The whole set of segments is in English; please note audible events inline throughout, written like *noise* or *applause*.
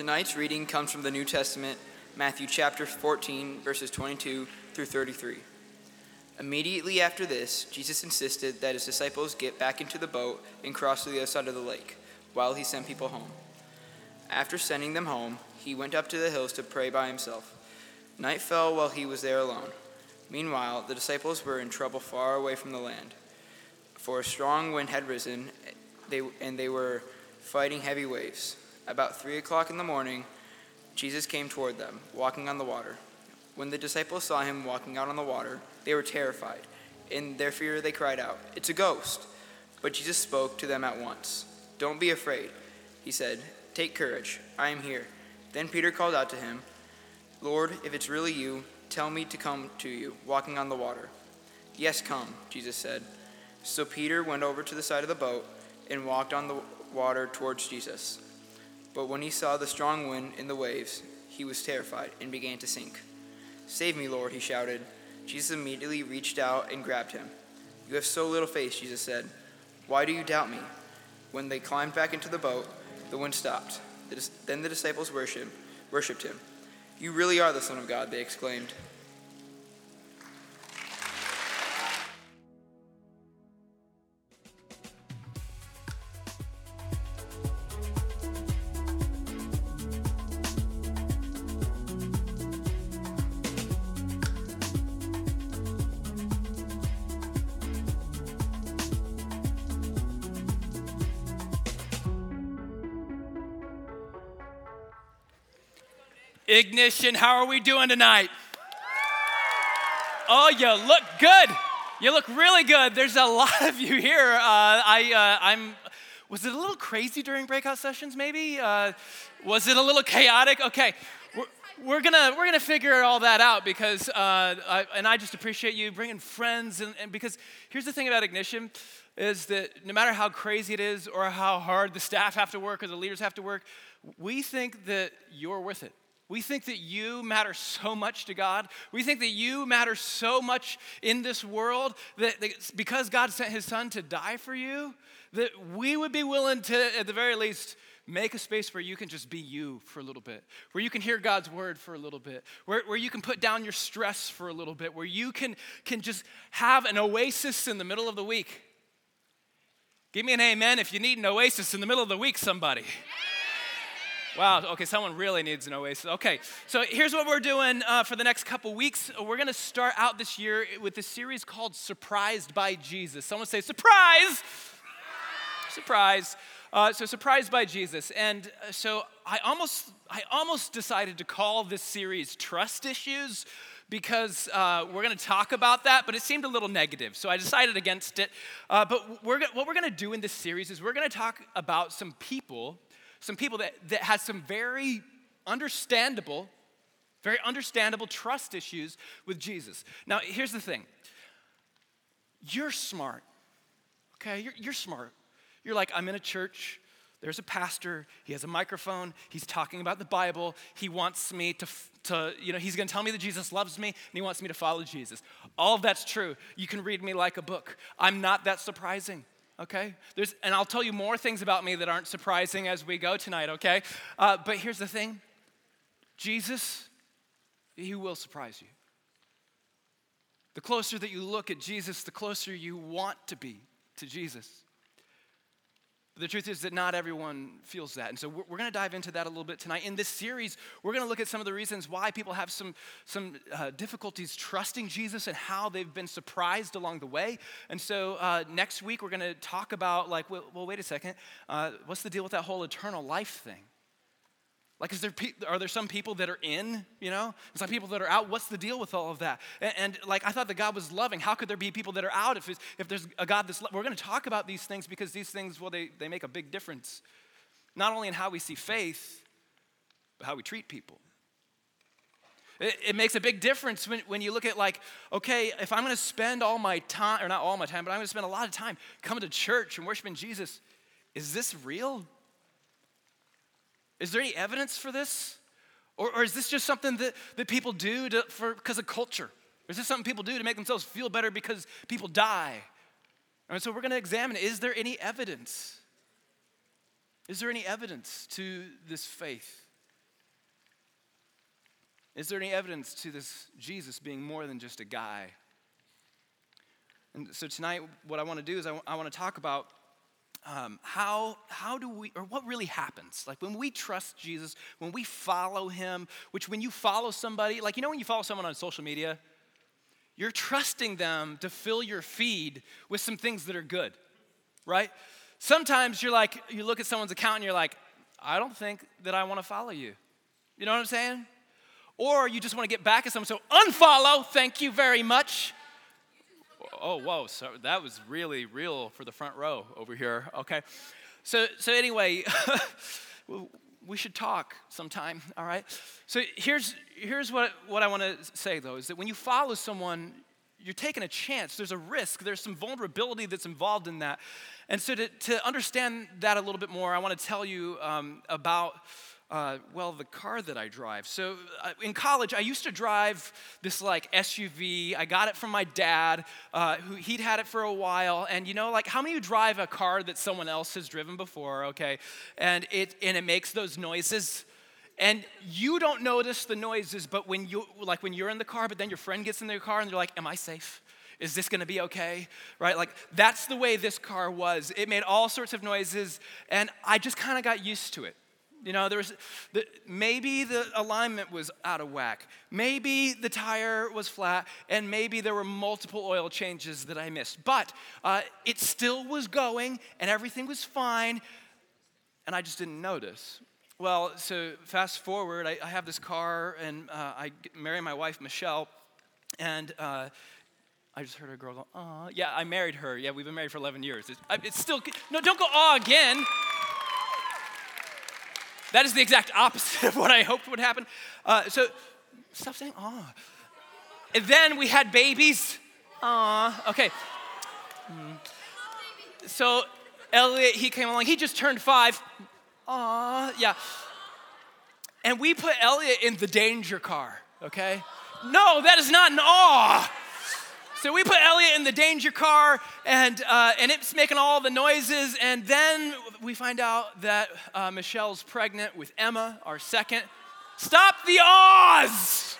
Tonight's reading comes from the New Testament, Matthew chapter 14, verses 22 through 33. Immediately after this, Jesus insisted that his disciples get back into the boat and cross to the other side of the lake while he sent people home. After sending them home, he went up to the hills to pray by himself. Night fell while he was there alone. Meanwhile, the disciples were in trouble far away from the land, for a strong wind had risen, and they were fighting heavy waves. About three o'clock in the morning, Jesus came toward them, walking on the water. When the disciples saw him walking out on the water, they were terrified. In their fear, they cried out, It's a ghost! But Jesus spoke to them at once. Don't be afraid, he said. Take courage, I am here. Then Peter called out to him, Lord, if it's really you, tell me to come to you, walking on the water. Yes, come, Jesus said. So Peter went over to the side of the boat and walked on the water towards Jesus. But when he saw the strong wind in the waves, he was terrified and began to sink. Save me, Lord, he shouted. Jesus immediately reached out and grabbed him. You have so little faith, Jesus said. Why do you doubt me? When they climbed back into the boat, the wind stopped. Then the disciples worshiped, worshipped him. You really are the Son of God, they exclaimed. How are we doing tonight? Oh, you look good. You look really good. There's a lot of you here. Uh, I, uh, I'm. Was it a little crazy during breakout sessions? Maybe. Uh, was it a little chaotic? Okay. We're, we're gonna we're gonna figure all that out because uh, I, and I just appreciate you bringing friends and, and because here's the thing about ignition is that no matter how crazy it is or how hard the staff have to work or the leaders have to work, we think that you're worth it. We think that you matter so much to God. We think that you matter so much in this world that, because God sent his son to die for you, that we would be willing to, at the very least, make a space where you can just be you for a little bit, where you can hear God's word for a little bit, where, where you can put down your stress for a little bit, where you can, can just have an oasis in the middle of the week. Give me an amen if you need an oasis in the middle of the week, somebody. Wow, okay, someone really needs an oasis. Okay, so here's what we're doing uh, for the next couple weeks. We're gonna start out this year with a series called Surprised by Jesus. Someone say, Surprise! Surprise. Uh, so surprised by jesus and uh, so i almost i almost decided to call this series trust issues because uh, we're going to talk about that, but it seemed a little negative. So I decided against it. Uh, but we're, what we're going to do in this series is we're going to talk about some people some people that, that had some very understandable, very understandable trust issues with Jesus. Now, here's the thing you're smart, okay? You're, you're smart. You're like, I'm in a church. There's a pastor. He has a microphone. He's talking about the Bible. He wants me to, to you know, he's going to tell me that Jesus loves me and he wants me to follow Jesus. All of that's true. You can read me like a book. I'm not that surprising okay? There's, and I'll tell you more things about me that aren't surprising as we go tonight, okay? Uh, but here's the thing Jesus, He will surprise you. The closer that you look at Jesus, the closer you want to be to Jesus the truth is that not everyone feels that. And so we're, we're going to dive into that a little bit tonight. In this series, we're going to look at some of the reasons why people have some, some uh, difficulties trusting Jesus and how they've been surprised along the way. And so uh, next week, we're going to talk about, like, well, well wait a second, uh, what's the deal with that whole eternal life thing? Like, is there pe- are there some people that are in, you know, some people that are out? What's the deal with all of that? And, and like, I thought that God was loving. How could there be people that are out if, if there's a God that's, lo- we're going to talk about these things because these things, well, they, they make a big difference. Not only in how we see faith, but how we treat people. It, it makes a big difference when, when you look at, like, okay, if I'm going to spend all my time, or not all my time, but I'm going to spend a lot of time coming to church and worshiping Jesus, is this real? Is there any evidence for this? Or, or is this just something that, that people do for, because of culture? Or is this something people do to make themselves feel better because people die? And so we're going to examine is there any evidence? Is there any evidence to this faith? Is there any evidence to this Jesus being more than just a guy? And so tonight, what I want to do is I, I want to talk about um, how, how do we, or what really happens? Like when we trust Jesus, when we follow him, which when you follow somebody, like you know when you follow someone on social media, you're trusting them to fill your feed with some things that are good, right? Sometimes you're like, you look at someone's account and you're like, I don't think that I want to follow you. You know what I'm saying? Or you just want to get back at someone, so unfollow, thank you very much. Oh, whoa, so that was really real for the front row over here, okay? So, so anyway, *laughs* we should talk sometime, all right? So here's, here's what, what I want to say, though, is that when you follow someone, you're taking a chance. There's a risk. There's some vulnerability that's involved in that. And so to, to understand that a little bit more, I want to tell you um, about uh, well, the car that I drive. So uh, in college, I used to drive this like SUV. I got it from my dad, uh, who he'd had it for a while. And you know, like how many of you drive a car that someone else has driven before? Okay, and it and it makes those noises. And you don't notice the noises, but when you like when you're in the car, but then your friend gets in their car and they're like, "Am I safe?" Is this gonna be okay? Right? Like, that's the way this car was. It made all sorts of noises, and I just kind of got used to it. You know, there was the, maybe the alignment was out of whack. Maybe the tire was flat, and maybe there were multiple oil changes that I missed. But uh, it still was going, and everything was fine, and I just didn't notice. Well, so fast forward, I, I have this car, and uh, I marry my wife, Michelle, and uh, I just heard a girl go, "Aw, yeah." I married her. Yeah, we've been married for 11 years. It's, it's still no. Don't go, "Aw," again. That is the exact opposite of what I hoped would happen. Uh, so stop saying aw. And then we had babies. Aw. Okay. Mm. So Elliot, he came along. He just turned five. Aw. Yeah. And we put Elliot in the danger car. Okay. No, that is not an awe. So we put Elliot in the danger car, and, uh, and it's making all the noises. And then we find out that uh, Michelle's pregnant with Emma, our second. Stop the ahs!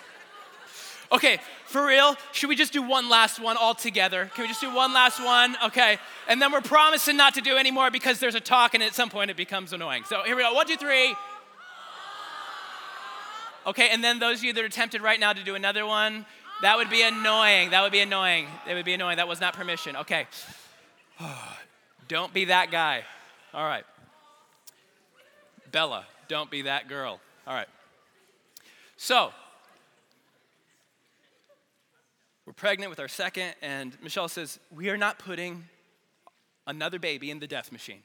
Okay, for real, should we just do one last one all together? Can we just do one last one? Okay, and then we're promising not to do any more because there's a talk, and at some point it becomes annoying. So here we go. One, two, three. Okay, and then those of you that are tempted right now to do another one, that would be annoying. That would be annoying. That would be annoying. That was not permission. Okay. *sighs* don't be that guy. All right. Bella, don't be that girl. All right. So, we're pregnant with our second, and Michelle says, We are not putting another baby in the death machine.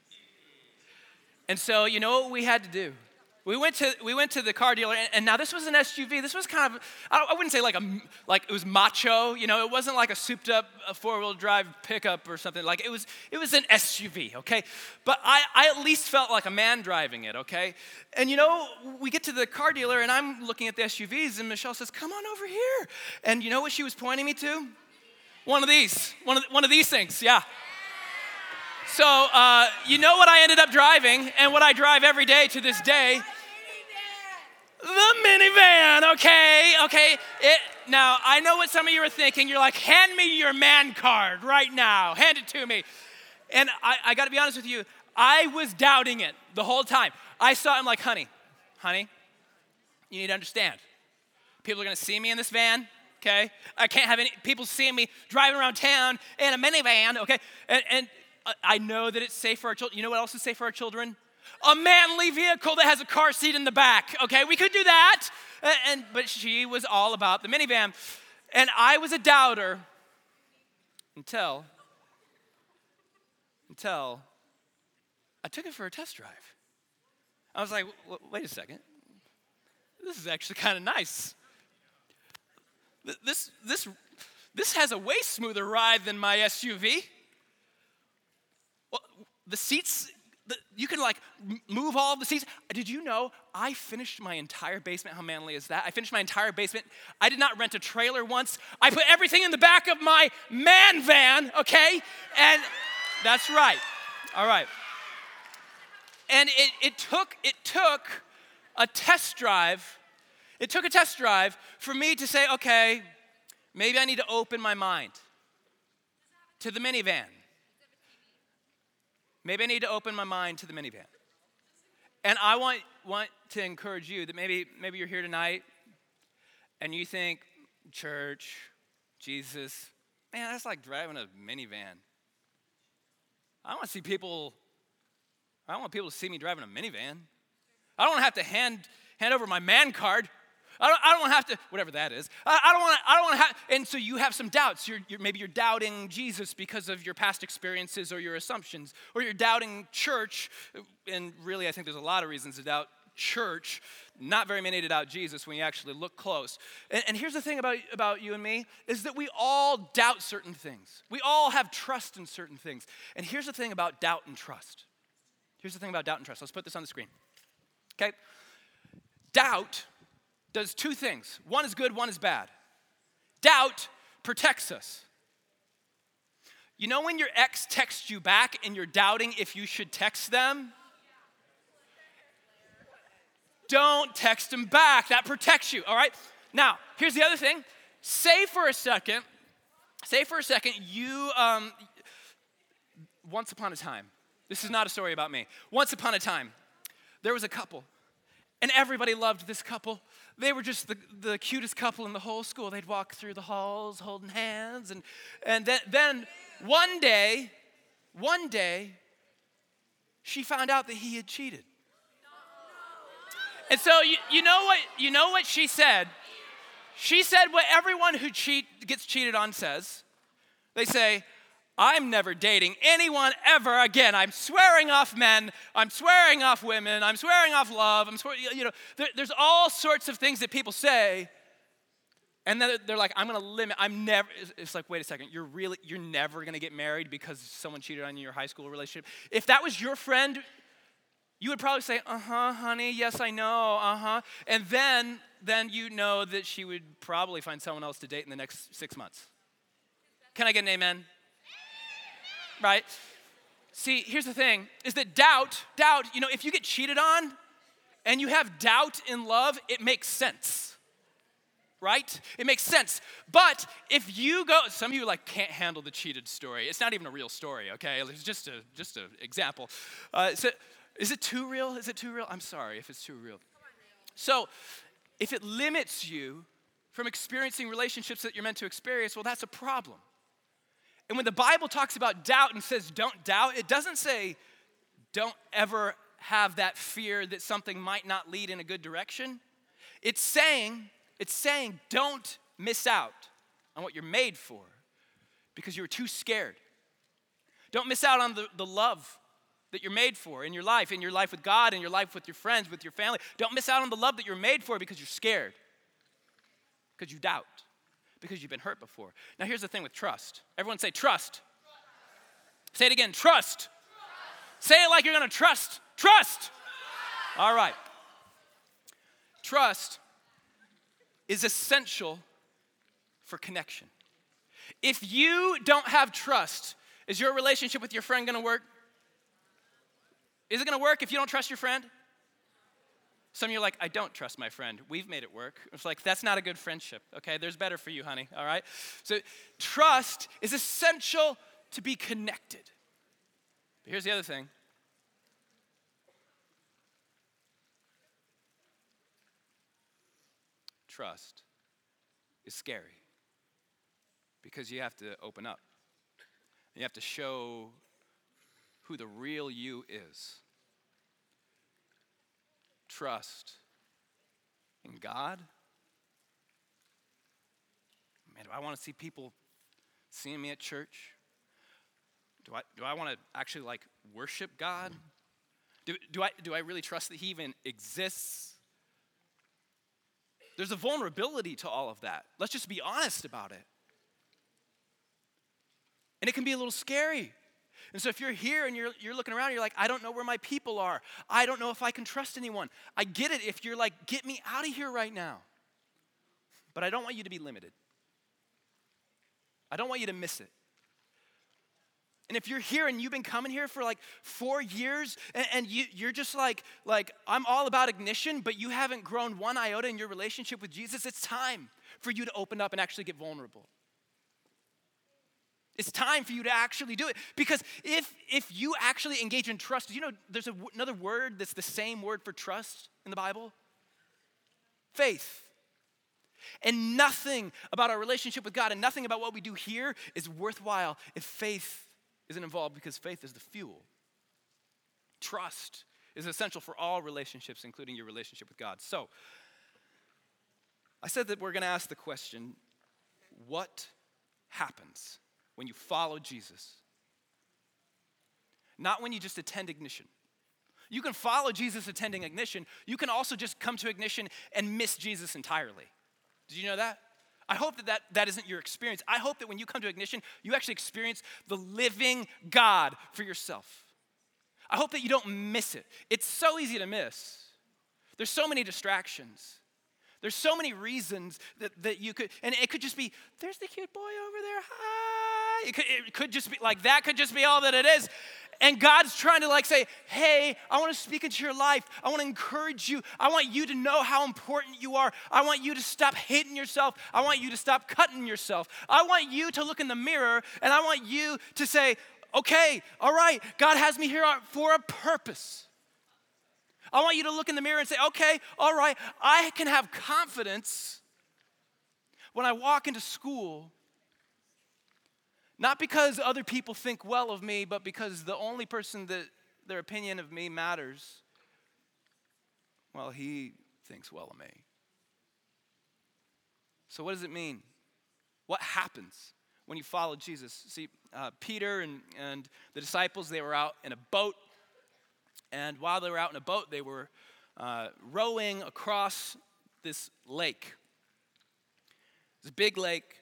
And so, you know what we had to do? We went to, we went to the car dealer, and, and now this was an SUV. This was kind of, I, I, wouldn't say like, a, like it was macho, you know, it wasn't like a souped up four wheel drive pickup or something. Like it was, it was an SUV, okay? But I, I at least felt like a man driving it, okay? And you know, we get to the car dealer, and I'm looking at the SUVs, and Michelle says, Come on over here. And you know what she was pointing me to? One of these, one of, one of these things, yeah. So, uh, you know what I ended up driving, and what I drive every day to this day the minivan, okay? Okay. It, now, I know what some of you are thinking. You're like, hand me your man card right now. Hand it to me. And I, I got to be honest with you, I was doubting it the whole time. I saw him like, honey, honey, you need to understand. People are going to see me in this van, okay? I can't have any people seeing me driving around town in a minivan, okay? And, and uh, I know that it's safe for our children. You know what else is safe for our children? A manly vehicle that has a car seat in the back. Okay, we could do that. And, but she was all about the minivan. And I was a doubter until until I took it for a test drive. I was like, wait a second. This is actually kind of nice. This, this, this has a way smoother ride than my SUV. Well, the seats you can like move all the seats. Did you know I finished my entire basement? How manly is that? I finished my entire basement. I did not rent a trailer once. I put everything in the back of my man van, okay? And that's right. All right. And it, it took it took a test drive It took a test drive for me to say, okay, maybe I need to open my mind to the minivan. Maybe I need to open my mind to the minivan. And I want, want to encourage you that maybe, maybe you're here tonight and you think, church, Jesus, man, that's like driving a minivan. I want to see people, I want people to see me driving a minivan. I don't have to hand, hand over my man card. I don't, I don't want to have to, whatever that is. I, I don't want to, I don't want to have, and so you have some doubts. You're, you're, maybe you're doubting Jesus because of your past experiences or your assumptions, or you're doubting church. And really, I think there's a lot of reasons to doubt church, not very many to doubt Jesus when you actually look close. And, and here's the thing about, about you and me is that we all doubt certain things. We all have trust in certain things. And here's the thing about doubt and trust. Here's the thing about doubt and trust. Let's put this on the screen. Okay? Doubt does two things one is good, one is bad. Doubt protects us. You know when your ex texts you back and you're doubting if you should text them? Don't text them back. That protects you, all right? Now, here's the other thing. Say for a second, say for a second, you, um, once upon a time, this is not a story about me. Once upon a time, there was a couple, and everybody loved this couple. They were just the, the cutest couple in the whole school. They'd walk through the halls holding hands. And, and then, then one day, one day, she found out that he had cheated. And so you, you know what you know what she said? She said what everyone who cheat gets cheated on says. They say, I'm never dating anyone ever again. I'm swearing off men. I'm swearing off women. I'm swearing off love. I'm swearing, you know, there, there's all sorts of things that people say. And then they're like, I'm gonna limit, I'm never, it's like, wait a second, you're really, you're never gonna get married because someone cheated on you in your high school relationship. If that was your friend, you would probably say, uh huh, honey, yes, I know, uh huh. And then, then you know that she would probably find someone else to date in the next six months. Can I get an amen? Right? See, here's the thing is that doubt, doubt, you know, if you get cheated on and you have doubt in love, it makes sense. Right? It makes sense. But if you go, some of you like can't handle the cheated story. It's not even a real story, okay? It's just a just an example. Uh, so, is it too real? Is it too real? I'm sorry if it's too real. So, if it limits you from experiencing relationships that you're meant to experience, well, that's a problem. And when the Bible talks about doubt and says don't doubt, it doesn't say don't ever have that fear that something might not lead in a good direction. It's saying, it's saying don't miss out on what you're made for because you're too scared. Don't miss out on the, the love that you're made for in your life, in your life with God, in your life with your friends, with your family. Don't miss out on the love that you're made for because you're scared, because you doubt because you've been hurt before. Now, here's the thing with trust. Everyone say trust. trust. Say it again trust. trust. Say it like you're gonna trust. Trust. trust. All right. Trust is essential for connection. If you don't have trust, is your relationship with your friend gonna work? Is it gonna work if you don't trust your friend? Some of you are like, I don't trust my friend. We've made it work. It's like, that's not a good friendship, okay? There's better for you, honey, all right? So, trust is essential to be connected. But here's the other thing trust is scary because you have to open up. You have to show who the real you is trust in God? Man, do I want to see people seeing me at church? Do I, do I want to actually like worship God? Do, do, I, do I really trust that He even exists? There's a vulnerability to all of that. Let's just be honest about it. And it can be a little scary. And so if you're here and you're, you're looking around, you're like, I don't know where my people are. I don't know if I can trust anyone. I get it if you're like, get me out of here right now. But I don't want you to be limited. I don't want you to miss it. And if you're here and you've been coming here for like four years and, and you, you're just like, like, I'm all about ignition, but you haven't grown one iota in your relationship with Jesus, it's time for you to open up and actually get vulnerable. It's time for you to actually do it. Because if, if you actually engage in trust, you know, there's a, another word that's the same word for trust in the Bible faith. And nothing about our relationship with God and nothing about what we do here is worthwhile if faith isn't involved because faith is the fuel. Trust is essential for all relationships, including your relationship with God. So, I said that we're going to ask the question what happens when you follow Jesus? Not when you just attend ignition. You can follow Jesus attending ignition. You can also just come to ignition and miss Jesus entirely. Did you know that? I hope that, that that isn't your experience. I hope that when you come to ignition, you actually experience the living God for yourself. I hope that you don't miss it. It's so easy to miss. There's so many distractions. There's so many reasons that, that you could, and it could just be, there's the cute boy over there, hi. It could, it could just be like, that could just be all that it is. And God's trying to like say, hey, I want to speak into your life. I want to encourage you. I want you to know how important you are. I want you to stop hating yourself. I want you to stop cutting yourself. I want you to look in the mirror and I want you to say, okay, all right, God has me here for a purpose. I want you to look in the mirror and say, okay, all right, I can have confidence when I walk into school not because other people think well of me, but because the only person that their opinion of me matters, well, he thinks well of me. So, what does it mean? What happens when you follow Jesus? See, uh, Peter and, and the disciples, they were out in a boat. And while they were out in a boat, they were uh, rowing across this lake. A big lake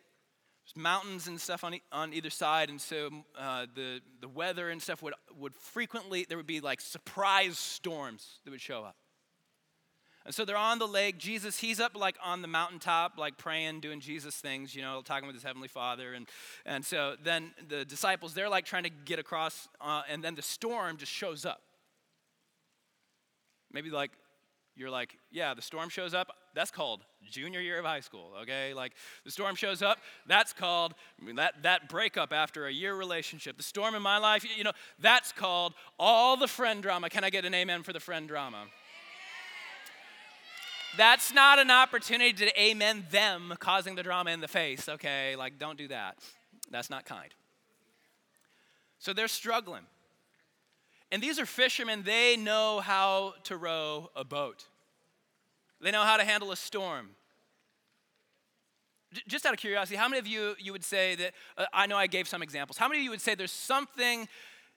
mountains and stuff on, e- on either side, and so uh, the, the weather and stuff would, would frequently, there would be like surprise storms that would show up. And so they're on the lake. Jesus, he's up like on the mountaintop, like praying, doing Jesus things, you know, talking with his heavenly father. And, and so then the disciples, they're like trying to get across, uh, and then the storm just shows up. Maybe like you're like, yeah, the storm shows up that's called junior year of high school, okay? Like the storm shows up, that's called that, that breakup after a year relationship. The storm in my life, you know, that's called all the friend drama. Can I get an amen for the friend drama? That's not an opportunity to amen them causing the drama in the face, okay? Like, don't do that. That's not kind. So they're struggling. And these are fishermen, they know how to row a boat. They know how to handle a storm. Just out of curiosity, how many of you you would say that uh, I know I gave some examples. How many of you would say there's something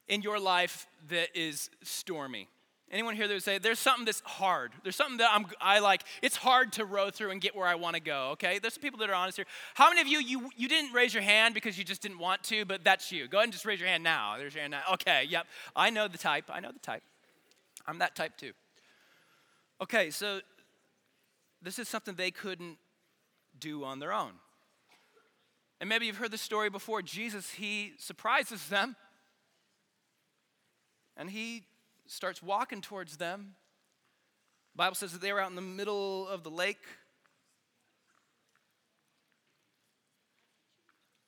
in your life that is stormy? Anyone here that would say there's something that's hard? There's something that I'm, I like. It's hard to row through and get where I want to go. Okay, there's some people that are honest here. How many of you you you didn't raise your hand because you just didn't want to, but that's you. Go ahead and just raise your hand now. There's your hand now. Okay, yep. I know the type. I know the type. I'm that type too. Okay, so this is something they couldn't do on their own. And maybe you've heard the story before. Jesus, he surprises them and he starts walking towards them. The Bible says that they were out in the middle of the lake.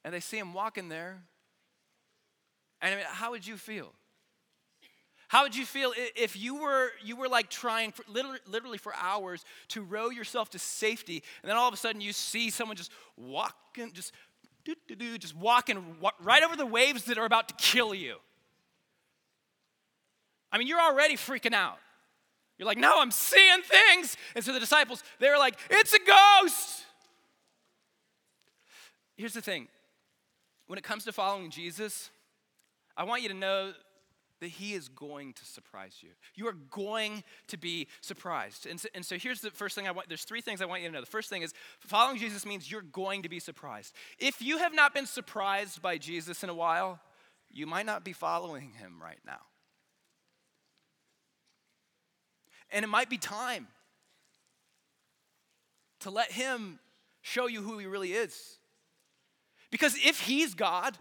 And they see him walking there. And I mean, how would you feel? How would you feel if you were, you were like trying for, literally, literally for hours to row yourself to safety, and then all of a sudden you see someone just walking, just just walking right over the waves that are about to kill you? I mean, you're already freaking out. You're like, no, I'm seeing things. And so the disciples, they were like, it's a ghost. Here's the thing when it comes to following Jesus, I want you to know that he is going to surprise you. You are going to be surprised. And so, and so, here's the first thing I want there's three things I want you to know. The first thing is following Jesus means you're going to be surprised. If you have not been surprised by Jesus in a while, you might not be following him right now. And it might be time to let him show you who he really is. Because if he's God,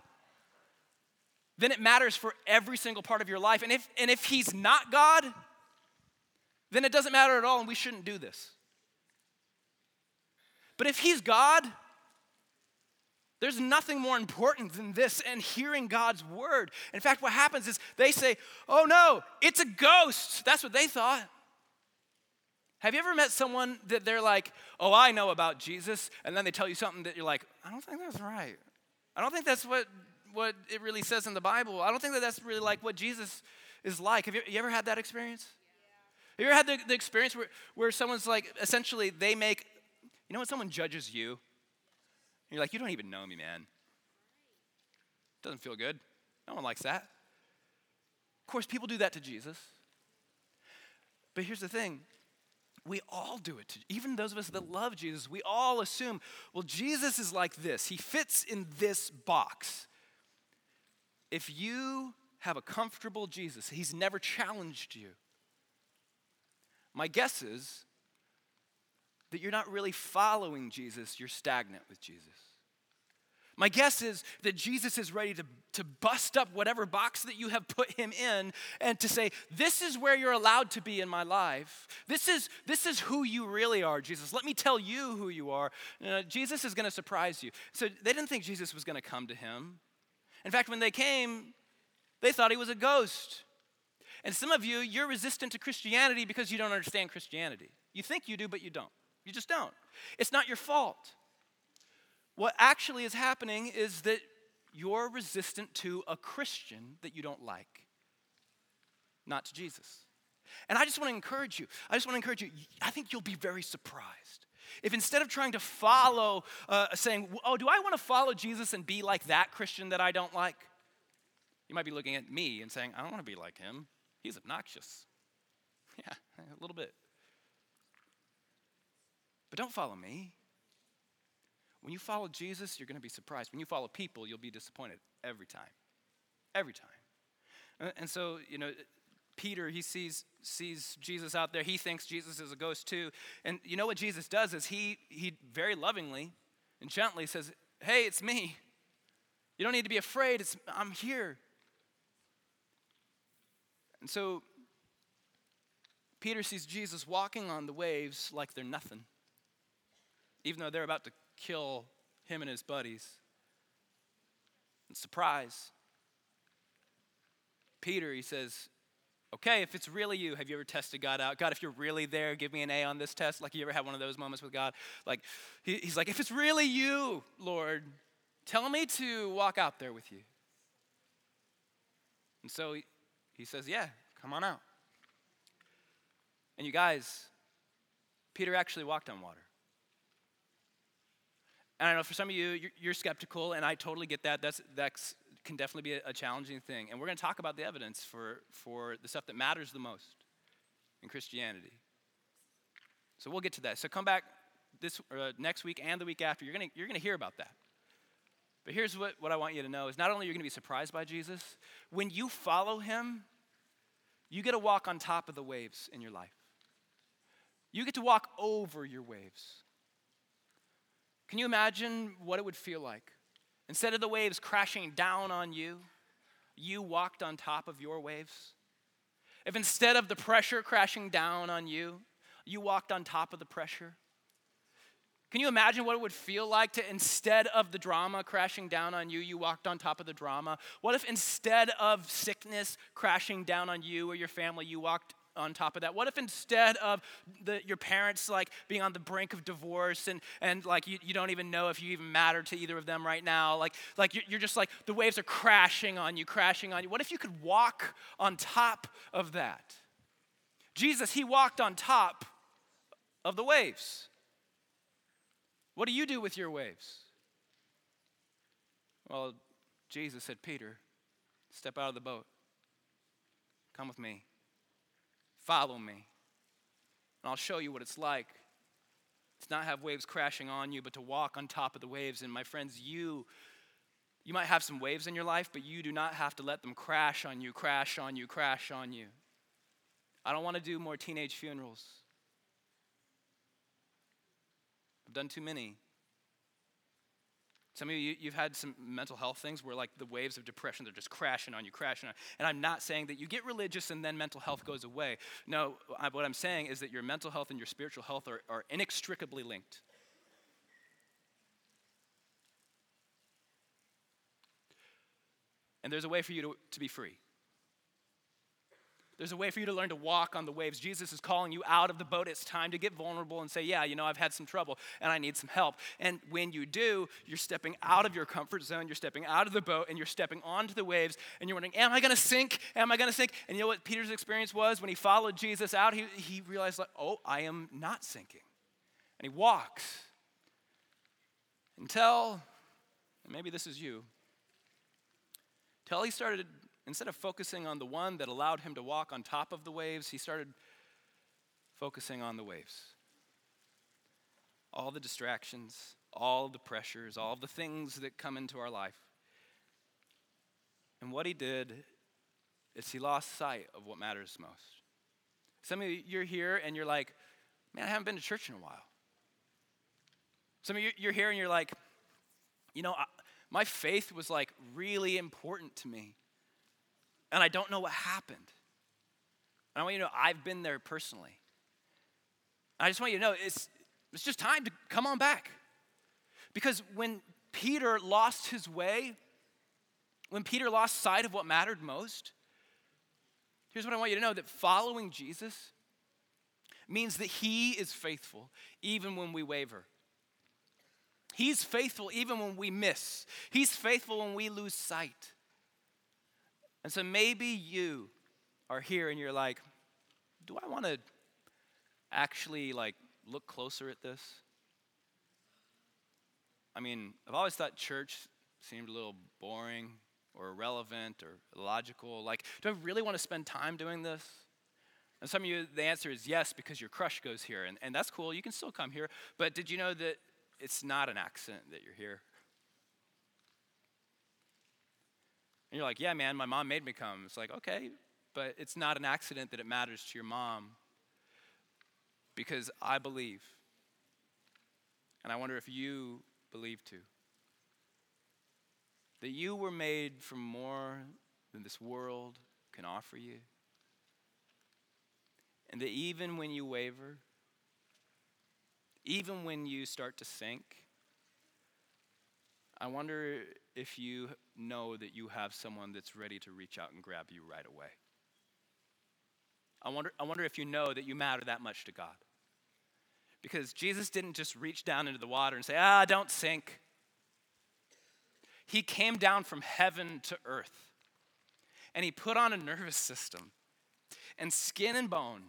then it matters for every single part of your life. And if, and if He's not God, then it doesn't matter at all, and we shouldn't do this. But if He's God, there's nothing more important than this and hearing God's word. In fact, what happens is they say, Oh no, it's a ghost. That's what they thought. Have you ever met someone that they're like, Oh, I know about Jesus, and then they tell you something that you're like, I don't think that's right. I don't think that's what, what it really says in the Bible. I don't think that that's really like what Jesus is like. Have you, you ever had that experience? Yeah. Have you ever had the, the experience where, where someone's like, essentially, they make, you know when someone judges you? you're like, you don't even know me, man. Doesn't feel good. No one likes that. Of course, people do that to Jesus. But here's the thing we all do it. To, even those of us that love Jesus, we all assume, well, Jesus is like this. He fits in this box. If you have a comfortable Jesus, he's never challenged you. My guess is that you're not really following Jesus, you're stagnant with Jesus. My guess is that Jesus is ready to, to bust up whatever box that you have put him in and to say, This is where you're allowed to be in my life. This is, this is who you really are, Jesus. Let me tell you who you are. Uh, Jesus is going to surprise you. So they didn't think Jesus was going to come to him. In fact, when they came, they thought he was a ghost. And some of you, you're resistant to Christianity because you don't understand Christianity. You think you do, but you don't. You just don't. It's not your fault. What actually is happening is that you're resistant to a Christian that you don't like, not to Jesus. And I just want to encourage you. I just want to encourage you. I think you'll be very surprised. If instead of trying to follow, uh, saying, oh, do I want to follow Jesus and be like that Christian that I don't like? You might be looking at me and saying, I don't want to be like him. He's obnoxious. *laughs* Yeah, a little bit. But don't follow me. When you follow Jesus, you're going to be surprised. When you follow people, you'll be disappointed every time. Every time. And so, you know, Peter, he sees, sees Jesus out there. He thinks Jesus is a ghost too. And you know what Jesus does is he, he very lovingly and gently says, Hey, it's me. You don't need to be afraid. It's, I'm here. And so Peter sees Jesus walking on the waves like they're nothing, even though they're about to kill him and his buddies. And surprise, Peter, he says, Okay, if it's really you, have you ever tested God out? God, if you're really there, give me an A on this test. Like, you ever had one of those moments with God? Like, he, he's like, If it's really you, Lord, tell me to walk out there with you. And so he, he says, Yeah, come on out. And you guys, Peter actually walked on water. And I know for some of you, you're, you're skeptical, and I totally get that. That's, that can definitely be a, a challenging thing. And we're going to talk about the evidence for, for the stuff that matters the most in Christianity. So we'll get to that. So come back this uh, next week and the week after. You're going you're going to hear about that. But here's what, what I want you to know is not only you're going to be surprised by Jesus, when you follow him, you get to walk on top of the waves in your life. You get to walk over your waves. Can you imagine what it would feel like? Instead of the waves crashing down on you, you walked on top of your waves. If instead of the pressure crashing down on you, you walked on top of the pressure. Can you imagine what it would feel like to instead of the drama crashing down on you, you walked on top of the drama? What if instead of sickness crashing down on you or your family, you walked on top of that? What if instead of the, your parents like being on the brink of divorce and, and like you, you don't even know if you even matter to either of them right now, like, like you're, you're just like the waves are crashing on you, crashing on you. What if you could walk on top of that? Jesus, he walked on top of the waves. What do you do with your waves? Well, Jesus said, Peter, step out of the boat. Come with me. Follow me, and I'll show you what it's like to not have waves crashing on you, but to walk on top of the waves. And my friends, you. You might have some waves in your life, but you do not have to let them crash on you, crash on you, crash on you. I don't want to do more teenage funerals. I've done too many. Some of you, you've had some mental health things where, like, the waves of depression, they're just crashing on you, crashing on. And I'm not saying that you get religious and then mental health goes away. No, I, what I'm saying is that your mental health and your spiritual health are, are inextricably linked. And there's a way for you to, to be free. There's a way for you to learn to walk on the waves. Jesus is calling you out of the boat. It's time to get vulnerable and say, Yeah, you know, I've had some trouble and I need some help. And when you do, you're stepping out of your comfort zone, you're stepping out of the boat, and you're stepping onto the waves, and you're wondering, Am I going to sink? Am I going to sink? And you know what Peter's experience was when he followed Jesus out? He, he realized, like, Oh, I am not sinking. And he walks until, maybe this is you, until he started Instead of focusing on the one that allowed him to walk on top of the waves, he started focusing on the waves. All the distractions, all the pressures, all the things that come into our life. And what he did is he lost sight of what matters most. Some of you, you're here and you're like, man, I haven't been to church in a while. Some of you, you're here and you're like, you know, I, my faith was like really important to me and I don't know what happened. And I want you to know I've been there personally. I just want you to know it's, it's just time to come on back. Because when Peter lost his way, when Peter lost sight of what mattered most, here's what I want you to know that following Jesus means that he is faithful even when we waver. He's faithful even when we miss. He's faithful when we lose sight. And so maybe you are here and you're like, do I want to actually like look closer at this? I mean, I've always thought church seemed a little boring or irrelevant or illogical. Like, do I really want to spend time doing this? And some of you, the answer is yes, because your crush goes here. And, and that's cool. You can still come here. But did you know that it's not an accident that you're here? And you're like, yeah, man, my mom made me come. It's like, okay, but it's not an accident that it matters to your mom because I believe. And I wonder if you believe too. That you were made for more than this world can offer you. And that even when you waver, even when you start to sink, I wonder if you know that you have someone that's ready to reach out and grab you right away. I wonder, I wonder if you know that you matter that much to God. Because Jesus didn't just reach down into the water and say, ah, don't sink. He came down from heaven to earth and he put on a nervous system and skin and bone.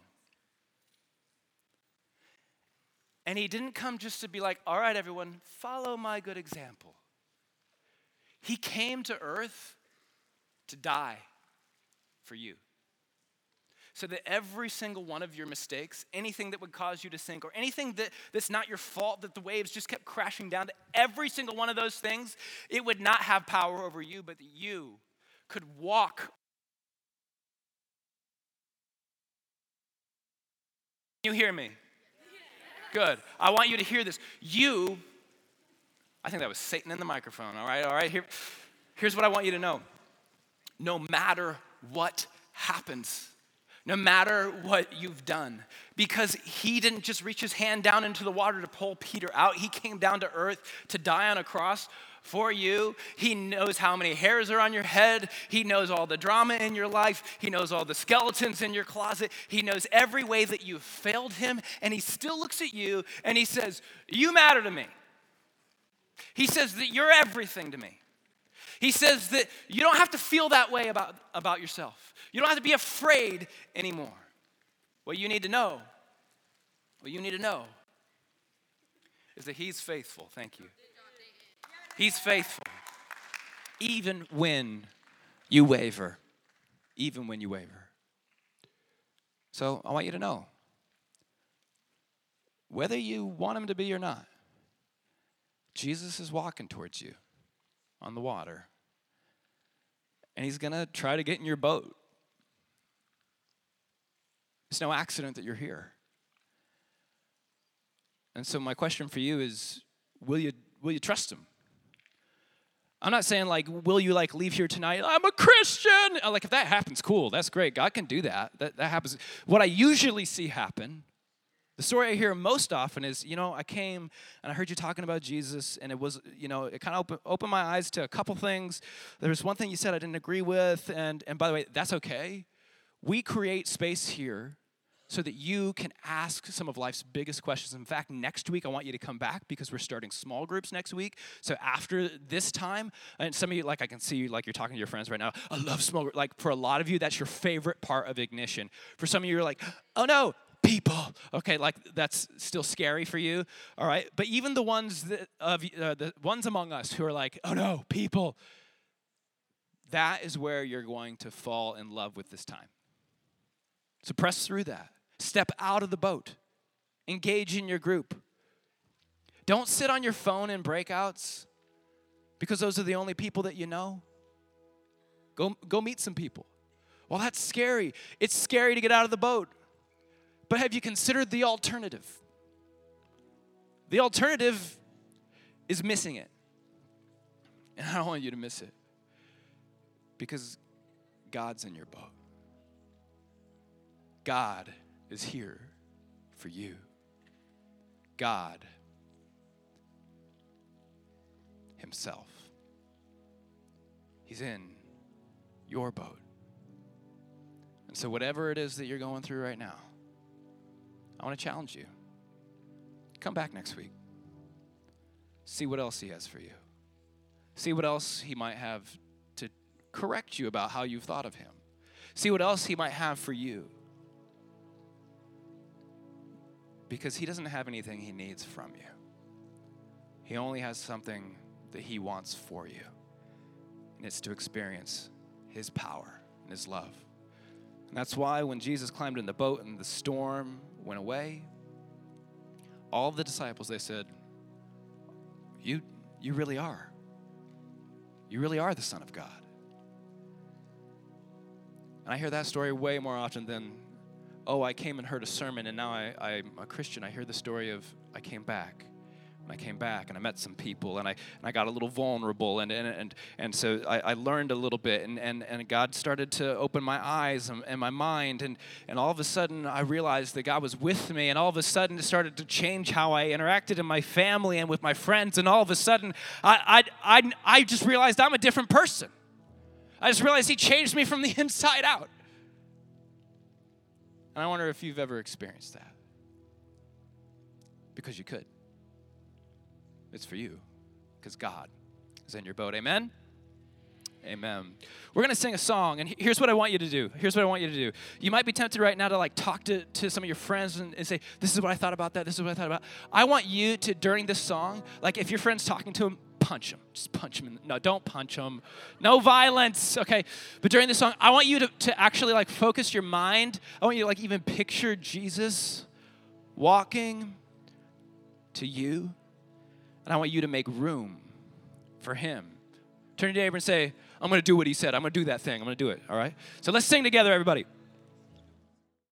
And he didn't come just to be like, all right, everyone, follow my good example. He came to earth to die for you. So that every single one of your mistakes, anything that would cause you to sink, or anything that, that's not your fault that the waves just kept crashing down to, every single one of those things, it would not have power over you, but you could walk. You hear me? Good. I want you to hear this. You I think that was Satan in the microphone. All right, all right. Here, here's what I want you to know no matter what happens, no matter what you've done, because he didn't just reach his hand down into the water to pull Peter out, he came down to earth to die on a cross for you. He knows how many hairs are on your head. He knows all the drama in your life. He knows all the skeletons in your closet. He knows every way that you've failed him. And he still looks at you and he says, You matter to me. He says that you're everything to me. He says that you don't have to feel that way about, about yourself. You don't have to be afraid anymore. What you need to know, what you need to know is that He's faithful. Thank you. He's faithful. Even when you waver. Even when you waver. So I want you to know whether you want Him to be or not, Jesus is walking towards you on the water. And he's going to try to get in your boat. It's no accident that you're here. And so, my question for you is will you, will you trust him? I'm not saying like, will you like leave here tonight? I'm a Christian. Like if that happens, cool. That's great. God can do that. That that happens. What I usually see happen, the story I hear most often is, you know, I came and I heard you talking about Jesus, and it was, you know, it kind of open, opened my eyes to a couple things. There was one thing you said I didn't agree with, and and by the way, that's okay. We create space here so that you can ask some of life's biggest questions. In fact, next week I want you to come back because we're starting small groups next week. So after this time, and some of you, like I can see you, like you're talking to your friends right now. I love small group. Like for a lot of you, that's your favorite part of ignition. For some of you, you're like, oh no, people. Okay, like that's still scary for you. All right, but even the ones that of uh, the ones among us who are like, oh no, people. That is where you're going to fall in love with this time. So press through that. Step out of the boat. Engage in your group. Don't sit on your phone in breakouts because those are the only people that you know. Go, go meet some people. Well, that's scary. It's scary to get out of the boat. But have you considered the alternative? The alternative is missing it. And I don't want you to miss it because God's in your boat. God is here for you. God Himself. He's in your boat. And so, whatever it is that you're going through right now, I want to challenge you. Come back next week. See what else He has for you. See what else He might have to correct you about how you've thought of Him. See what else He might have for you. because he doesn't have anything he needs from you. He only has something that he wants for you, and it's to experience his power and his love. And that's why when Jesus climbed in the boat and the storm went away, all the disciples they said, "You you really are. You really are the son of God." And I hear that story way more often than oh, I came and heard a sermon and now I, I'm a Christian. I hear the story of I came back. And I came back and I met some people and I, and I got a little vulnerable and, and, and, and so I, I learned a little bit and, and, and God started to open my eyes and, and my mind and, and all of a sudden I realized that God was with me and all of a sudden it started to change how I interacted in my family and with my friends and all of a sudden I, I, I, I just realized I'm a different person. I just realized He changed me from the *laughs* inside out. And I wonder if you've ever experienced that. Because you could. It's for you. Because God is in your boat. Amen? Amen. We're going to sing a song, and here's what I want you to do. Here's what I want you to do. You might be tempted right now to like talk to, to some of your friends and, and say, This is what I thought about that. This is what I thought about. I want you to, during this song, like if your friend's talking to him, punch him. Just punch him. No, don't punch him. No violence. Okay. But during this song, I want you to, to actually like focus your mind. I want you to like even picture Jesus walking to you. And I want you to make room for him. Turn to your neighbor and say, I'm going to do what he said. I'm going to do that thing. I'm going to do it. All right? So let's sing together, everybody.